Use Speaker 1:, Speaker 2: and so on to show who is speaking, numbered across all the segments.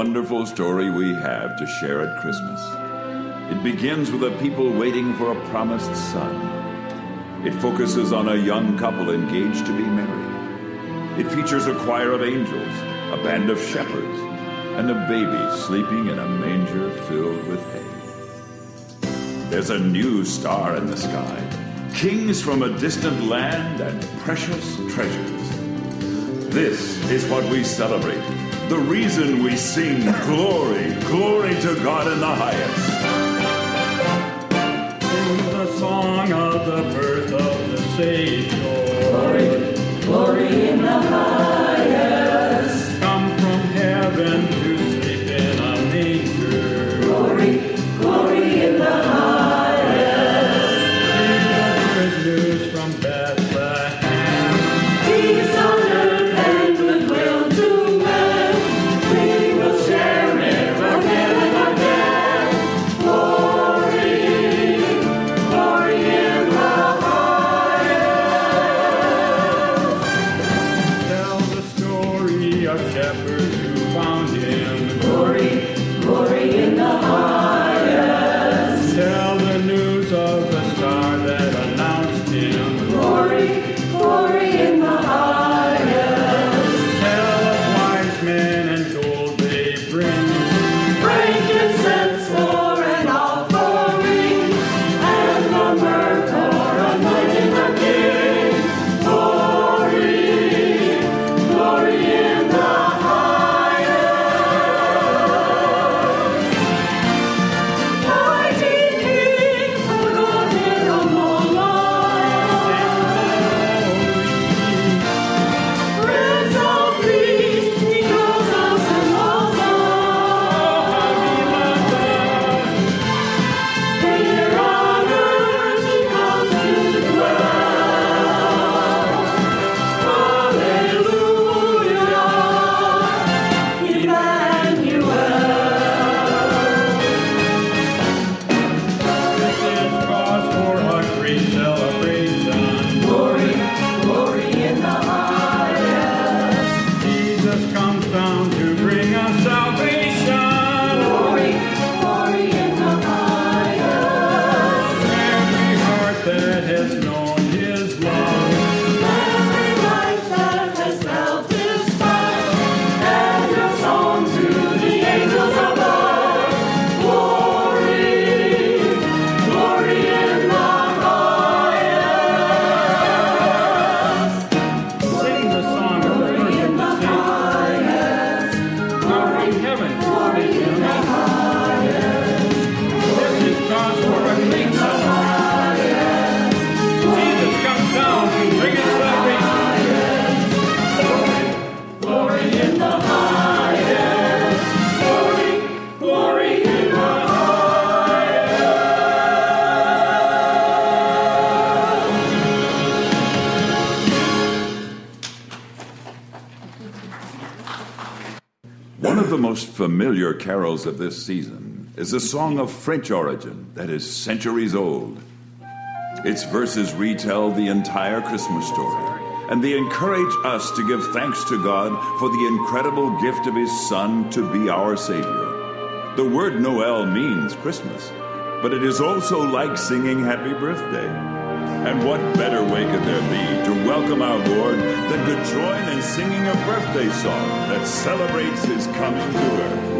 Speaker 1: wonderful story we have to share at Christmas. It begins with a people waiting for a promised son. It focuses on a young couple engaged to be married. It features a choir of angels, a band of shepherds, and a baby sleeping in a manger filled with hay. There's a new star in the sky, kings from a distant land, and precious treasures. This is what we celebrate. The reason we sing glory, glory to God in the highest.
Speaker 2: Sing the song of the birth of the Savior.
Speaker 3: Glory, glory in the highest.
Speaker 2: From heaven.
Speaker 1: Familiar carols of this season is a song of French origin that is centuries old. Its verses retell the entire Christmas story, and they encourage us to give thanks to God for the incredible gift of His Son to be our Savior. The word Noel means Christmas, but it is also like singing Happy Birthday. And what better way could there be to welcome our Lord than to join in singing a birthday song that celebrates His coming to earth?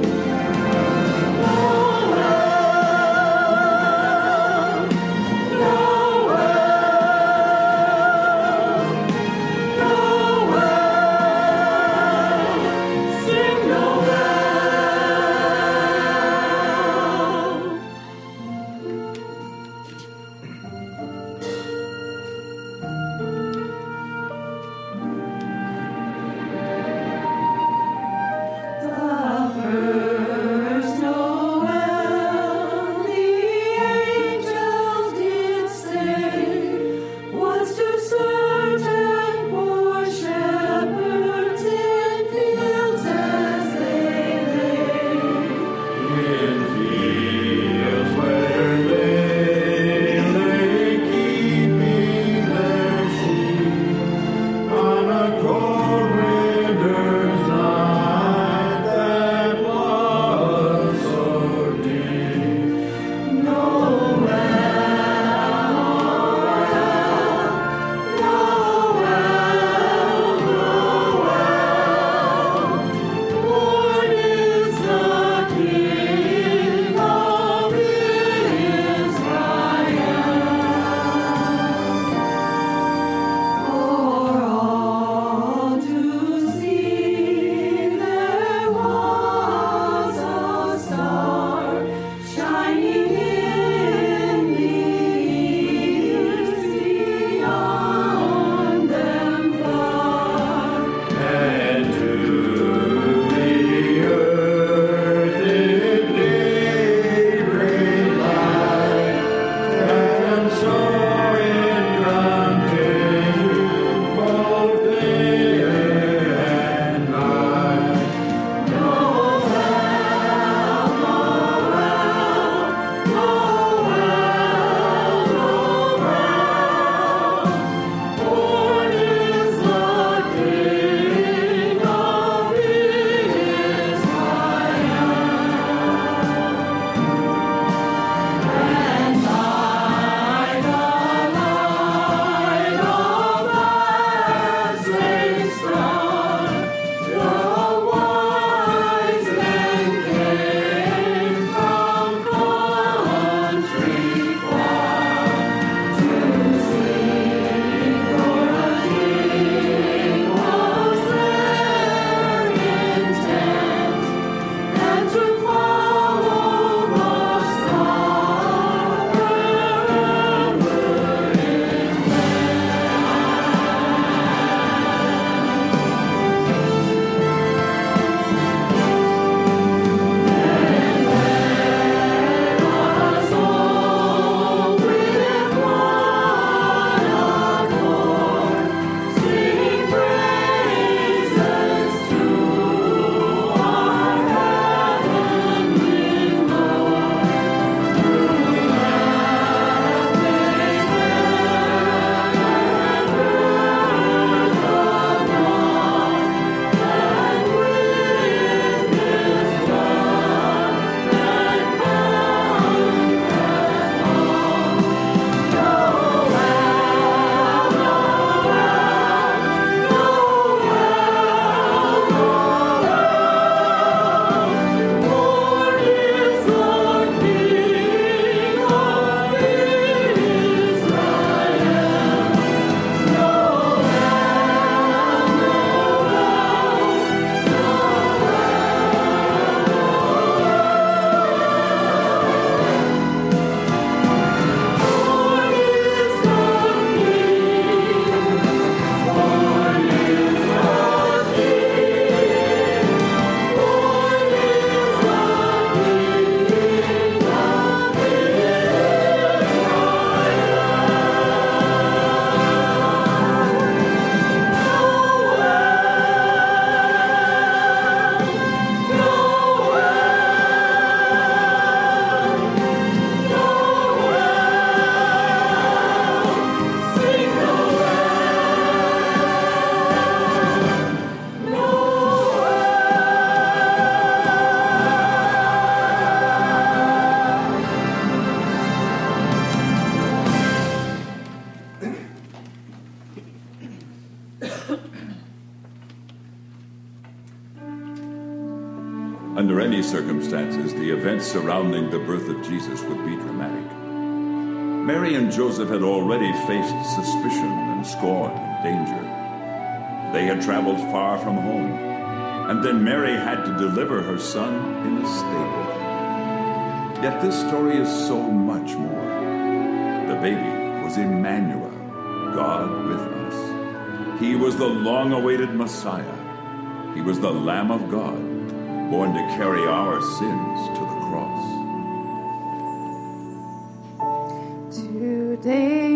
Speaker 3: Circumstances, the events surrounding the birth of Jesus would be dramatic. Mary and Joseph had already faced suspicion and scorn and danger. They had traveled far from home, and then Mary had to deliver her son in a stable. Yet this story is so much more. The baby was Emmanuel, God with us. He was the long awaited Messiah. He was the Lamb of God, born to carry our sins to the cross.
Speaker 4: Today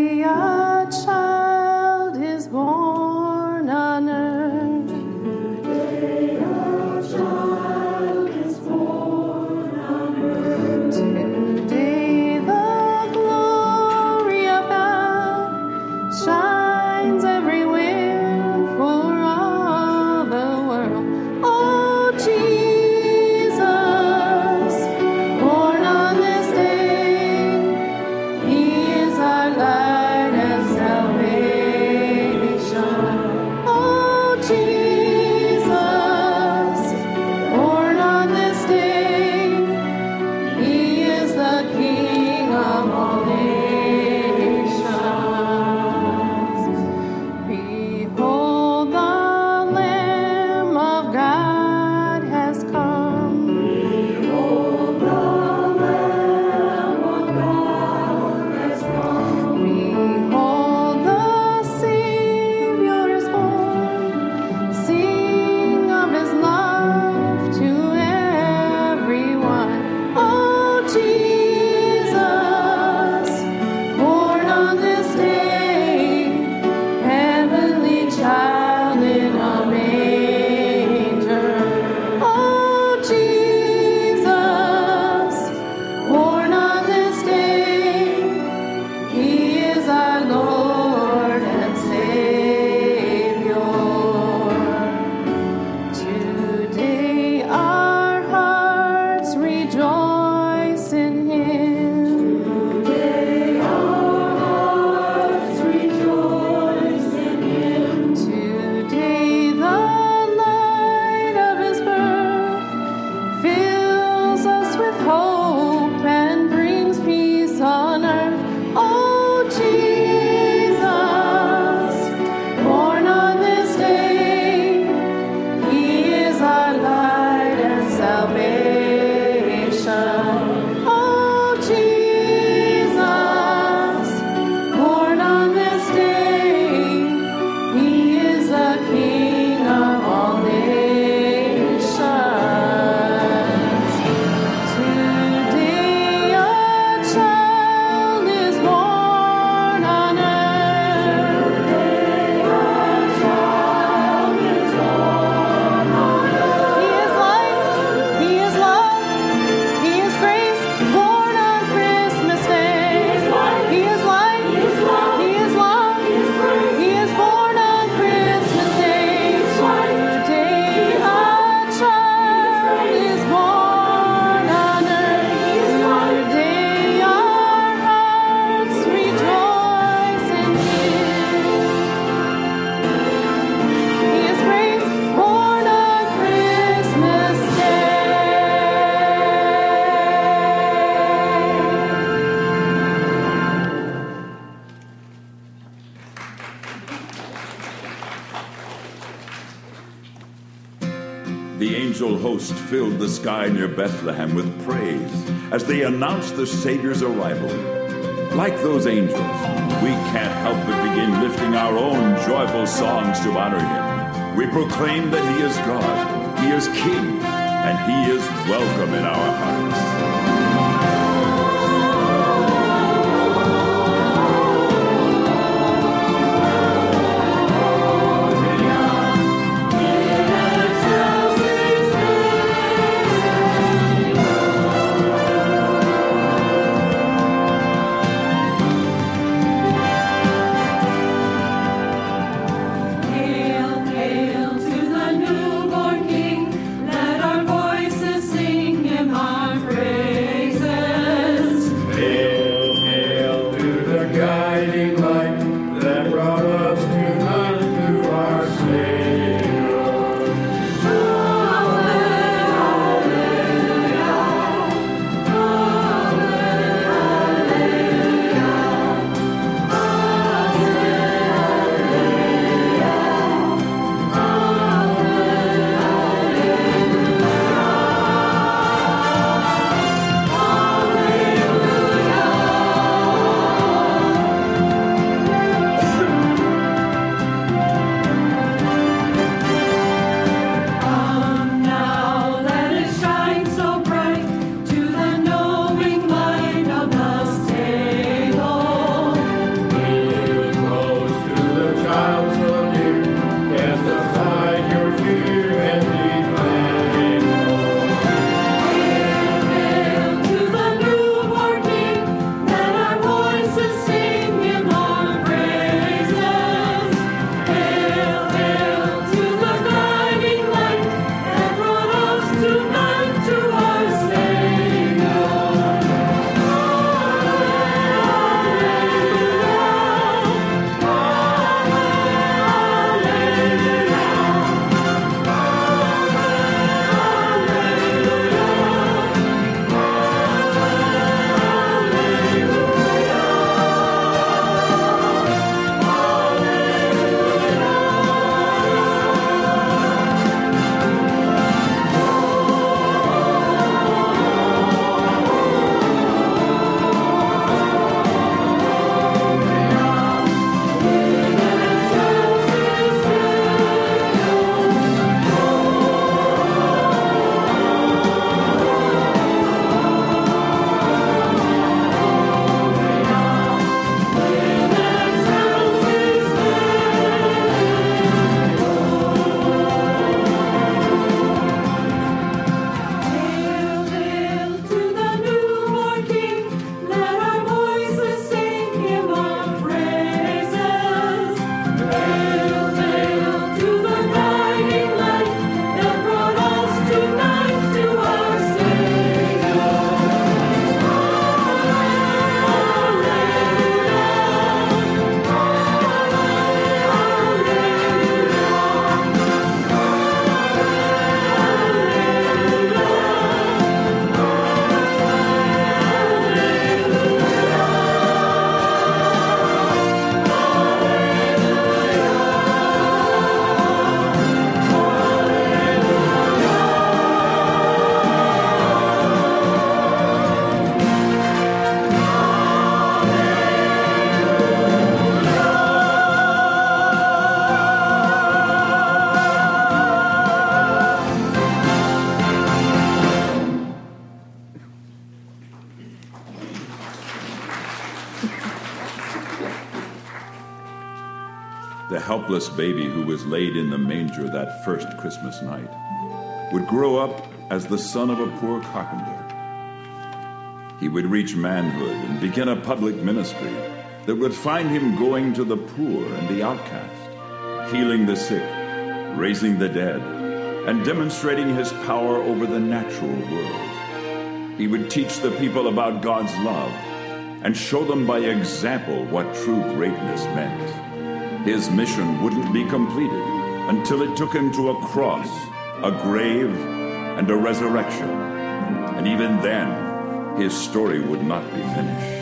Speaker 3: host filled the sky near Bethlehem with praise as they announced the Savior's arrival. Like those angels, we can't help but begin lifting our own joyful songs to honor him. We proclaim that he is God, he is King, and he is welcome in our hearts. Helpless baby who was laid in the manger that first Christmas night, would grow up as the son of a poor carpenter. He would reach manhood and begin a public ministry that would find him going to the poor and the outcast, healing the sick, raising the dead, and demonstrating his power over the natural world. He would teach the people about God's love and show them by example what true greatness meant. His mission wouldn't be completed until it took him to a cross, a grave, and a resurrection. And even then, his story would not be finished.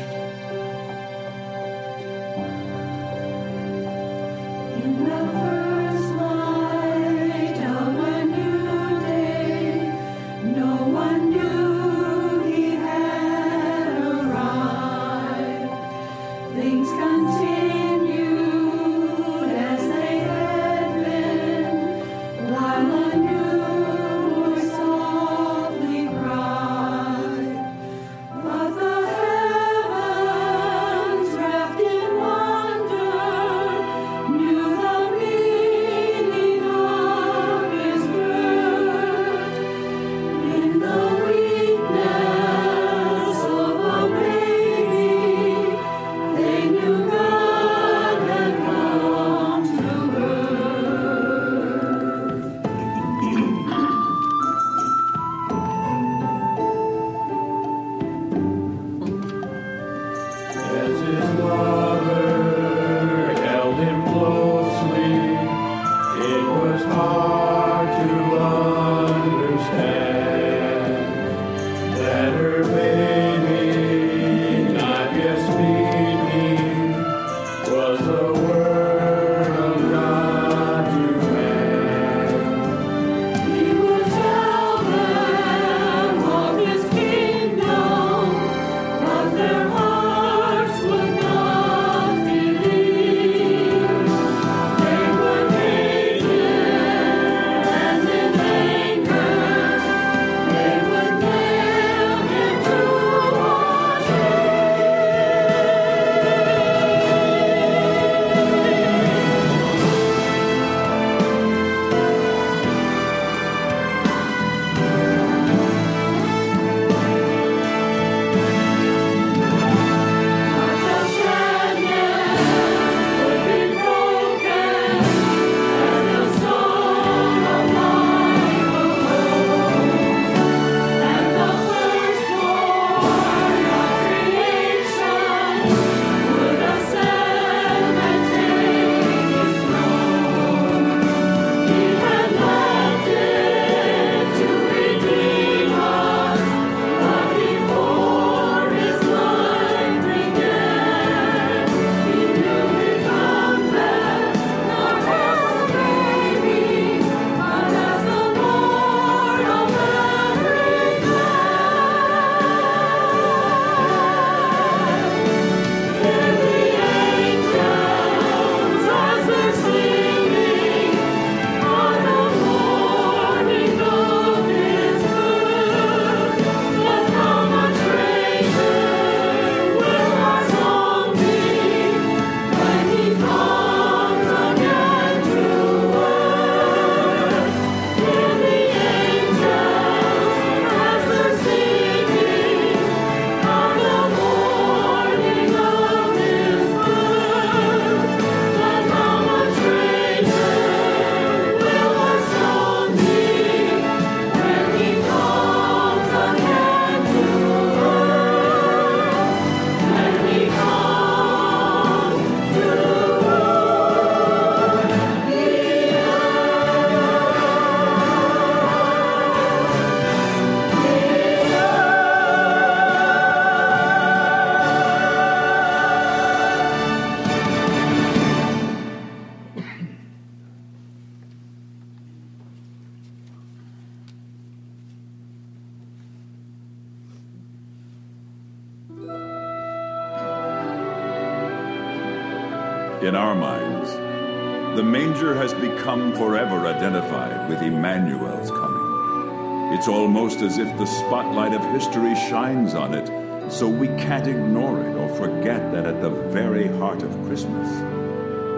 Speaker 3: Become forever identified with Emmanuel's coming. It's almost as if the spotlight of history shines on it, so we can't ignore it or forget that at the very heart of Christmas,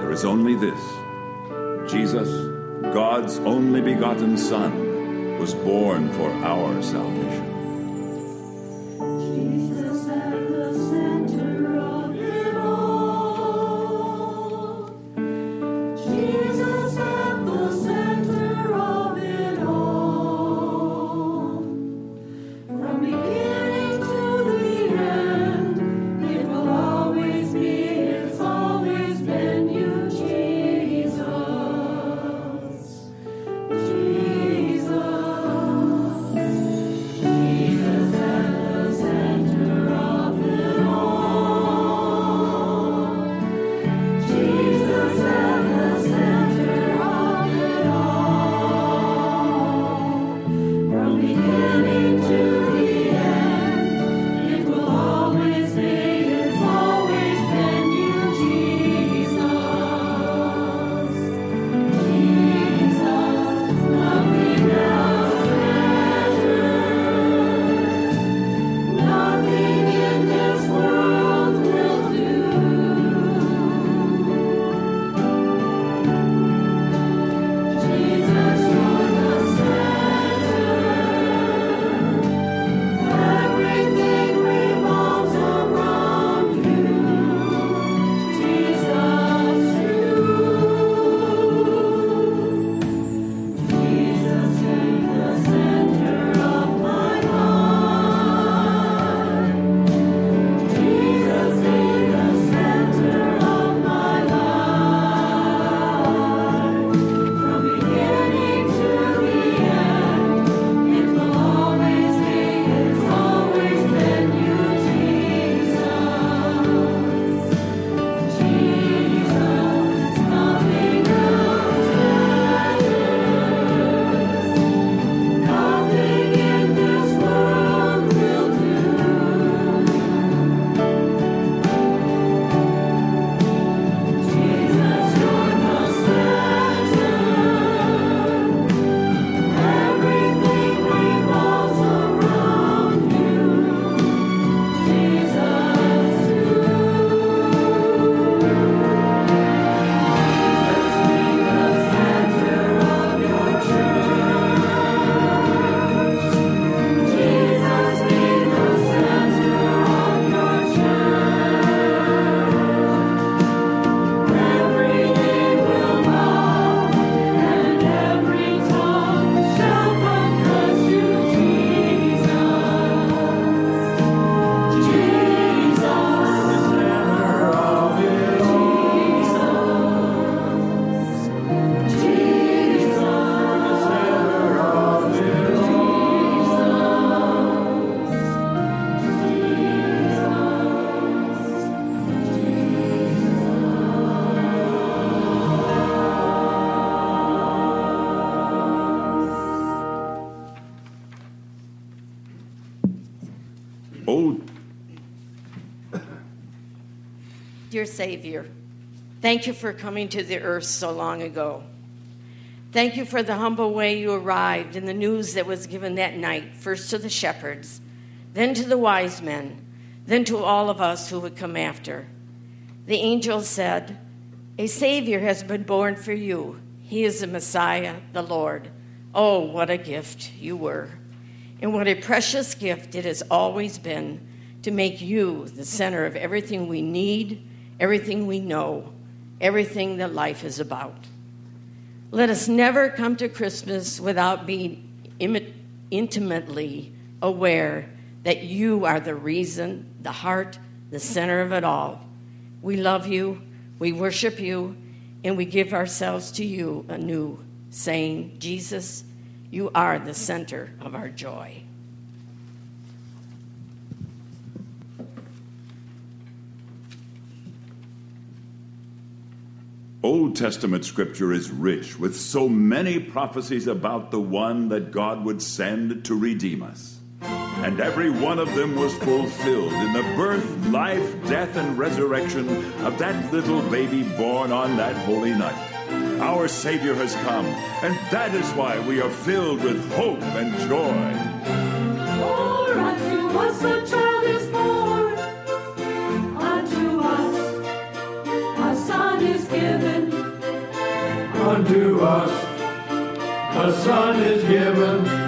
Speaker 3: there is only this Jesus, God's only begotten Son, was born for our salvation.
Speaker 5: Dear Savior, thank you for coming to the earth so long ago. Thank you for the humble way you arrived and the news that was given that night, first to the shepherds, then to the wise men, then to all of us who would come after. The angel said, A Savior has been born for you. He is the Messiah, the Lord. Oh, what a gift you were. And what a precious gift it has always been to make you the center of everything we need, everything we know, everything that life is about. Let us never come to Christmas without being imi- intimately aware that you are the reason, the heart, the center of it all. We love you, we worship you, and we give ourselves to you anew, saying, Jesus, you are the center of our joy.
Speaker 3: Old Testament scripture is rich with so many prophecies about the one that God would send to redeem us. And every one of them was fulfilled in the birth, life, death, and resurrection of that little baby born on that holy night. Our Savior has come, and that is why we are filled with hope and joy.
Speaker 6: For unto us a child
Speaker 2: unto us a son is given.